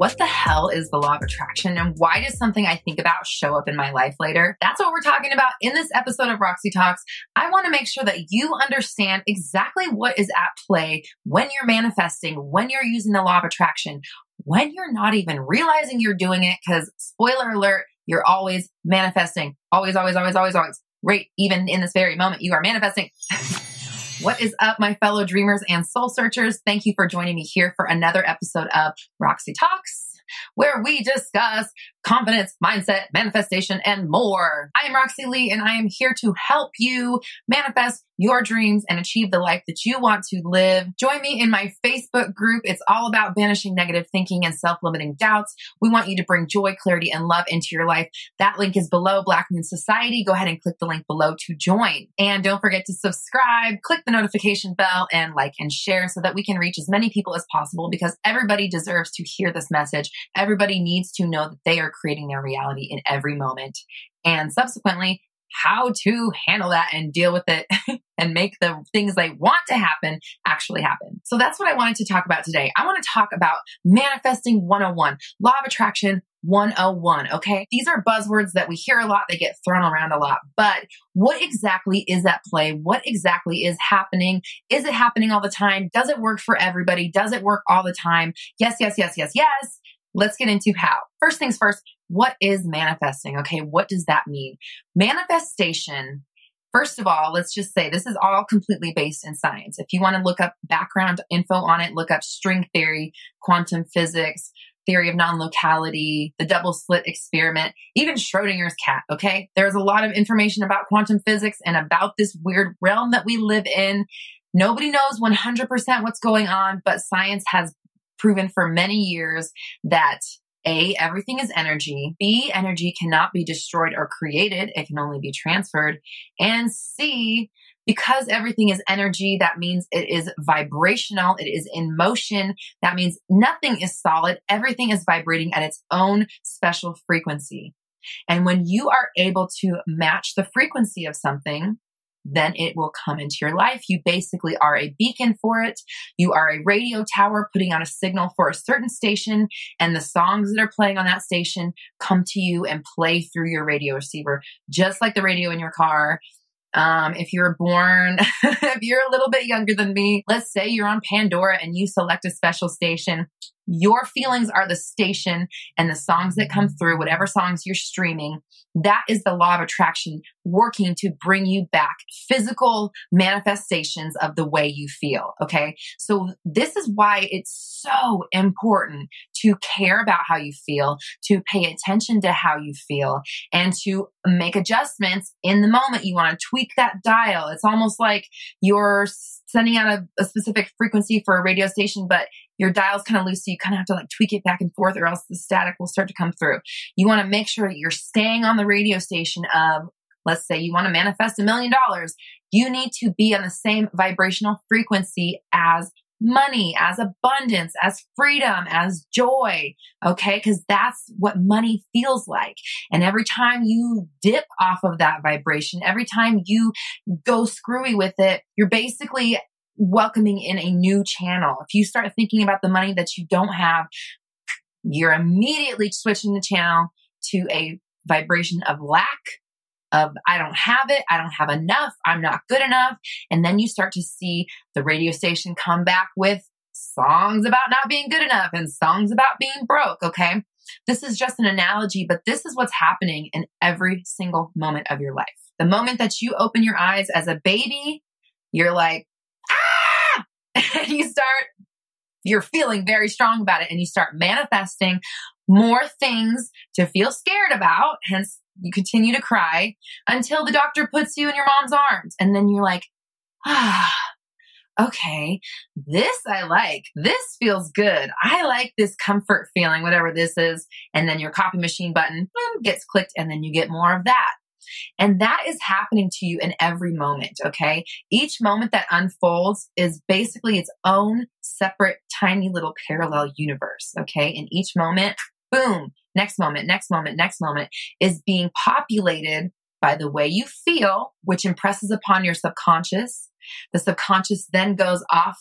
What the hell is the law of attraction and why does something I think about show up in my life later? That's what we're talking about in this episode of Roxy Talks. I want to make sure that you understand exactly what is at play when you're manifesting, when you're using the law of attraction, when you're not even realizing you're doing it. Because, spoiler alert, you're always manifesting. Always, always, always, always, always. Right. Even in this very moment, you are manifesting. What is up, my fellow dreamers and soul searchers? Thank you for joining me here for another episode of Roxy Talks where we discuss confidence, mindset, manifestation, and more. I am Roxy Lee, and I am here to help you manifest your dreams and achieve the life that you want to live. Join me in my Facebook group. It's all about banishing negative thinking and self limiting doubts. We want you to bring joy, clarity, and love into your life. That link is below Black Moon Society. Go ahead and click the link below to join. And don't forget to subscribe, click the notification bell, and like and share so that we can reach as many people as possible because everybody deserves to hear this message. Everybody needs to know that they are creating their reality in every moment. And subsequently, how to handle that and deal with it and make the things they want to happen actually happen. So that's what I wanted to talk about today. I want to talk about manifesting 101, law of attraction 101. Okay. These are buzzwords that we hear a lot. They get thrown around a lot, but what exactly is at play? What exactly is happening? Is it happening all the time? Does it work for everybody? Does it work all the time? Yes, yes, yes, yes, yes. Let's get into how. First things first, what is manifesting? Okay, what does that mean? Manifestation, first of all, let's just say this is all completely based in science. If you want to look up background info on it, look up string theory, quantum physics, theory of non locality, the double slit experiment, even Schrodinger's cat. Okay. There's a lot of information about quantum physics and about this weird realm that we live in. Nobody knows 100% what's going on, but science has proven for many years that a, everything is energy. B, energy cannot be destroyed or created. It can only be transferred. And C, because everything is energy, that means it is vibrational. It is in motion. That means nothing is solid. Everything is vibrating at its own special frequency. And when you are able to match the frequency of something, then it will come into your life. You basically are a beacon for it. You are a radio tower putting out a signal for a certain station, and the songs that are playing on that station come to you and play through your radio receiver, just like the radio in your car. Um, if you're born, if you're a little bit younger than me, let's say you're on Pandora and you select a special station, your feelings are the station and the songs that come through, whatever songs you're streaming, that is the law of attraction working to bring you back physical manifestations of the way you feel. Okay. So this is why it's so important to care about how you feel, to pay attention to how you feel and to make adjustments in the moment. You want to tweak that dial. It's almost like you're sending out a, a specific frequency for a radio station, but your dial's kind of loose, so you kind of have to like tweak it back and forth, or else the static will start to come through. You want to make sure that you're staying on the radio station of, let's say you want to manifest a million dollars. You need to be on the same vibrational frequency as money, as abundance, as freedom, as joy. Okay. Cause that's what money feels like. And every time you dip off of that vibration, every time you go screwy with it, you're basically welcoming in a new channel. If you start thinking about the money that you don't have, you're immediately switching the channel to a vibration of lack, of I don't have it, I don't have enough, I'm not good enough. And then you start to see the radio station come back with songs about not being good enough and songs about being broke, okay? This is just an analogy, but this is what's happening in every single moment of your life. The moment that you open your eyes as a baby, you're like, and you start, you're feeling very strong about it and you start manifesting more things to feel scared about. Hence, you continue to cry until the doctor puts you in your mom's arms. And then you're like, ah, okay, this I like. This feels good. I like this comfort feeling, whatever this is. And then your copy machine button boom, gets clicked and then you get more of that. And that is happening to you in every moment, okay? Each moment that unfolds is basically its own separate, tiny little parallel universe, okay? In each moment, boom, next moment, next moment, next moment is being populated by the way you feel, which impresses upon your subconscious. The subconscious then goes off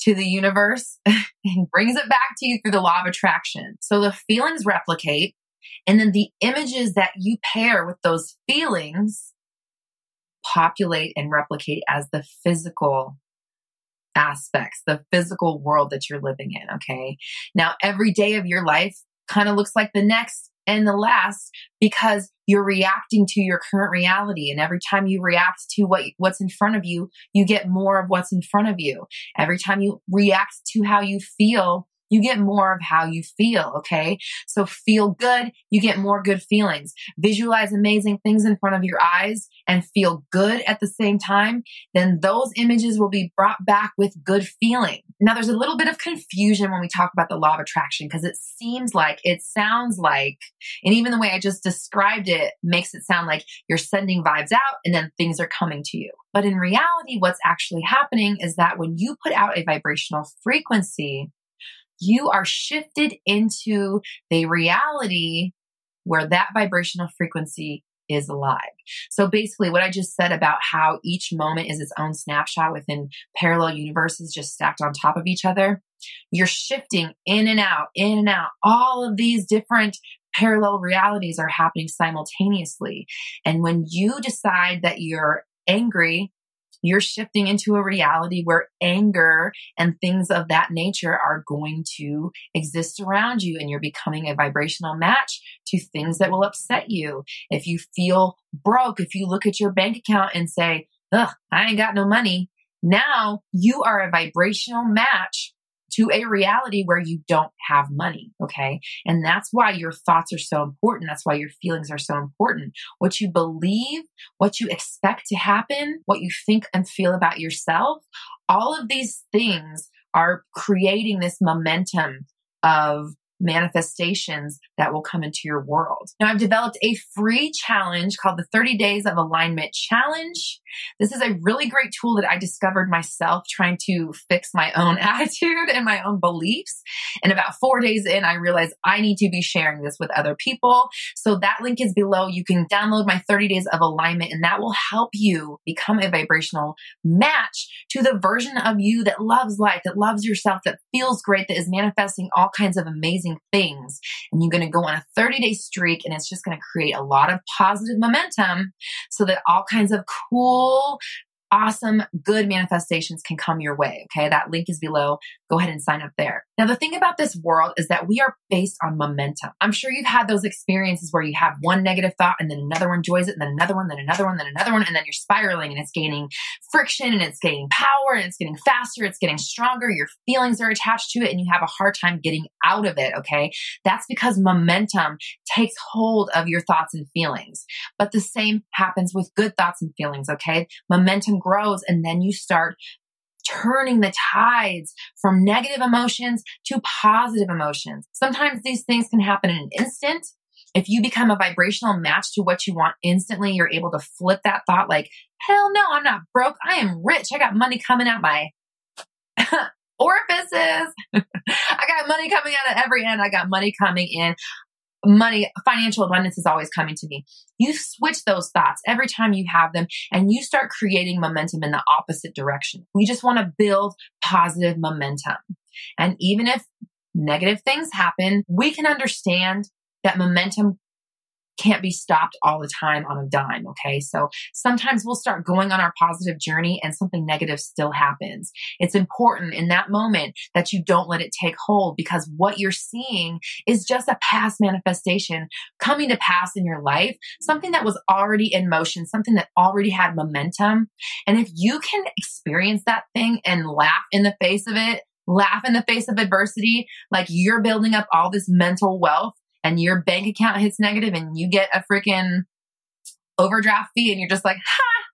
to the universe and brings it back to you through the law of attraction. So the feelings replicate and then the images that you pair with those feelings populate and replicate as the physical aspects, the physical world that you're living in. Okay. Now, every day of your life kind of looks like the next and the last because you're reacting to your current reality and every time you react to what what's in front of you you get more of what's in front of you every time you react to how you feel you get more of how you feel. Okay. So feel good. You get more good feelings. Visualize amazing things in front of your eyes and feel good at the same time. Then those images will be brought back with good feeling. Now there's a little bit of confusion when we talk about the law of attraction because it seems like, it sounds like, and even the way I just described it makes it sound like you're sending vibes out and then things are coming to you. But in reality, what's actually happening is that when you put out a vibrational frequency, you are shifted into the reality where that vibrational frequency is alive. So basically, what I just said about how each moment is its own snapshot within parallel universes just stacked on top of each other, you're shifting in and out, in and out. All of these different parallel realities are happening simultaneously. And when you decide that you're angry you're shifting into a reality where anger and things of that nature are going to exist around you and you're becoming a vibrational match to things that will upset you. If you feel broke, if you look at your bank account and say, ugh, I ain't got no money. Now you are a vibrational match to a reality where you don't have money. Okay. And that's why your thoughts are so important. That's why your feelings are so important. What you believe, what you expect to happen, what you think and feel about yourself, all of these things are creating this momentum of manifestations that will come into your world. Now, I've developed a free challenge called the 30 Days of Alignment Challenge. This is a really great tool that I discovered myself trying to fix my own attitude and my own beliefs. And about four days in, I realized I need to be sharing this with other people. So that link is below. You can download my 30 Days of Alignment, and that will help you become a vibrational match to the version of you that loves life, that loves yourself, that feels great, that is manifesting all kinds of amazing things. And you're going to go on a 30 day streak, and it's just going to create a lot of positive momentum so that all kinds of cool awesome, good manifestations can come your way. Okay. That link is below. Go ahead and sign up there. Now, the thing about this world is that we are based on momentum. I'm sure you've had those experiences where you have one negative thought and then another one joins it, and then another one, then another one, then another one, and then you're spiraling and it's gaining friction and it's gaining power and it's getting faster, it's getting stronger. Your feelings are attached to it and you have a hard time getting out of it. Okay. That's because momentum takes hold of your thoughts and feelings. But the same happens with good thoughts and feelings. Okay. Momentum grows and then you start turning the tides from negative emotions to positive emotions. Sometimes these things can happen in an instant. If you become a vibrational match to what you want instantly, you're able to flip that thought like, hell no, I'm not broke. I am rich. I got money coming out my orifices. I got money coming out of every end. I got money coming in money, financial abundance is always coming to me. You switch those thoughts every time you have them and you start creating momentum in the opposite direction. We just want to build positive momentum. And even if negative things happen, we can understand that momentum can't be stopped all the time on a dime. Okay. So sometimes we'll start going on our positive journey and something negative still happens. It's important in that moment that you don't let it take hold because what you're seeing is just a past manifestation coming to pass in your life, something that was already in motion, something that already had momentum. And if you can experience that thing and laugh in the face of it, laugh in the face of adversity, like you're building up all this mental wealth and your bank account hits negative and you get a freaking overdraft fee and you're just like, ha,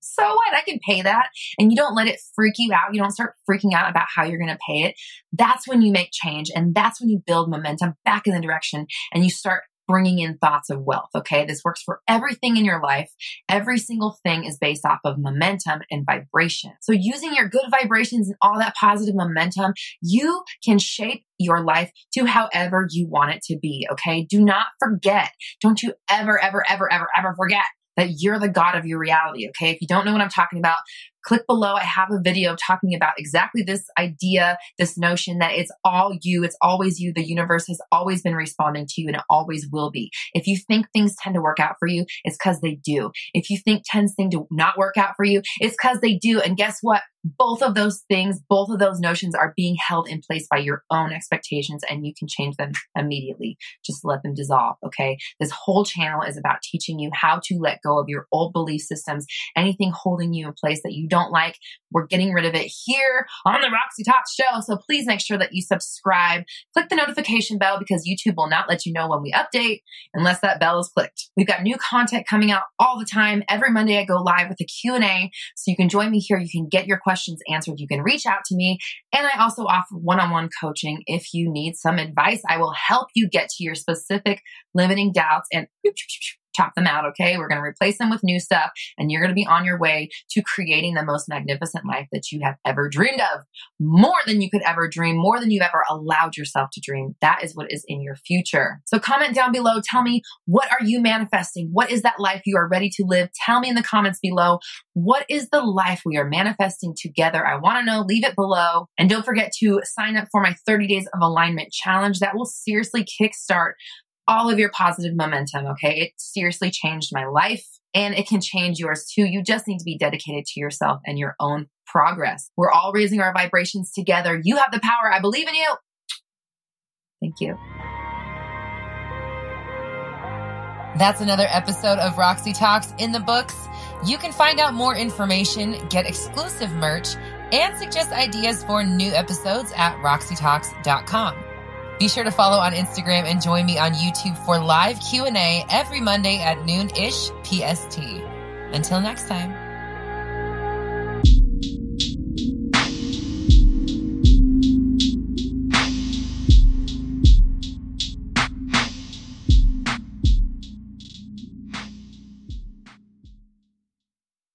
so what? I can pay that. And you don't let it freak you out. You don't start freaking out about how you're going to pay it. That's when you make change. And that's when you build momentum back in the direction and you start bringing in thoughts of wealth. Okay. This works for everything in your life. Every single thing is based off of momentum and vibration. So using your good vibrations and all that positive momentum, you can shape your life to however you want it to be. Okay. Do not forget. Don't you ever, ever, ever, ever, ever forget that you're the God of your reality. Okay. If you don't know what I'm talking about, click below. I have a video talking about exactly this idea, this notion that it's all you. It's always you. The universe has always been responding to you and it always will be. If you think things tend to work out for you, it's because they do. If you think tends thing to not work out for you, it's because they do. And guess what? Both of those things, both of those notions are being held in place by your own expectations and you can change them immediately. Just let them dissolve. Okay. This whole channel is about teaching you how to let go of your old belief systems, anything holding you in place that you don't like. We're getting rid of it here on the Roxy Talks show. So please make sure that you subscribe, click the notification bell because YouTube will not let you know when we update unless that bell is clicked. We've got new content coming out all the time. Every Monday I go live with a Q&A. So you can join me here. You can get your questions questions answered, you can reach out to me. And I also offer one on one coaching. If you need some advice, I will help you get to your specific limiting doubts and chop them out, okay? We're going to replace them with new stuff, and you're going to be on your way to creating the most magnificent life that you have ever dreamed of. More than you could ever dream, more than you've ever allowed yourself to dream. That is what is in your future. So comment down below. Tell me, what are you manifesting? What is that life you are ready to live? Tell me in the comments below, what is the life we are manifesting together? I want to know. Leave it below. And don't forget to sign up for my 30 days of alignment challenge that will seriously kickstart all of your positive momentum. Okay. It seriously changed my life and it can change yours too. You just need to be dedicated to yourself and your own progress. We're all raising our vibrations together. You have the power. I believe in you. Thank you. That's another episode of Roxy Talks in the books. You can find out more information, get exclusive merch, and suggest ideas for new episodes at roxytalks.com. Be sure to follow on Instagram and join me on YouTube for live Q&A every Monday at noon-ish PST. Until next time.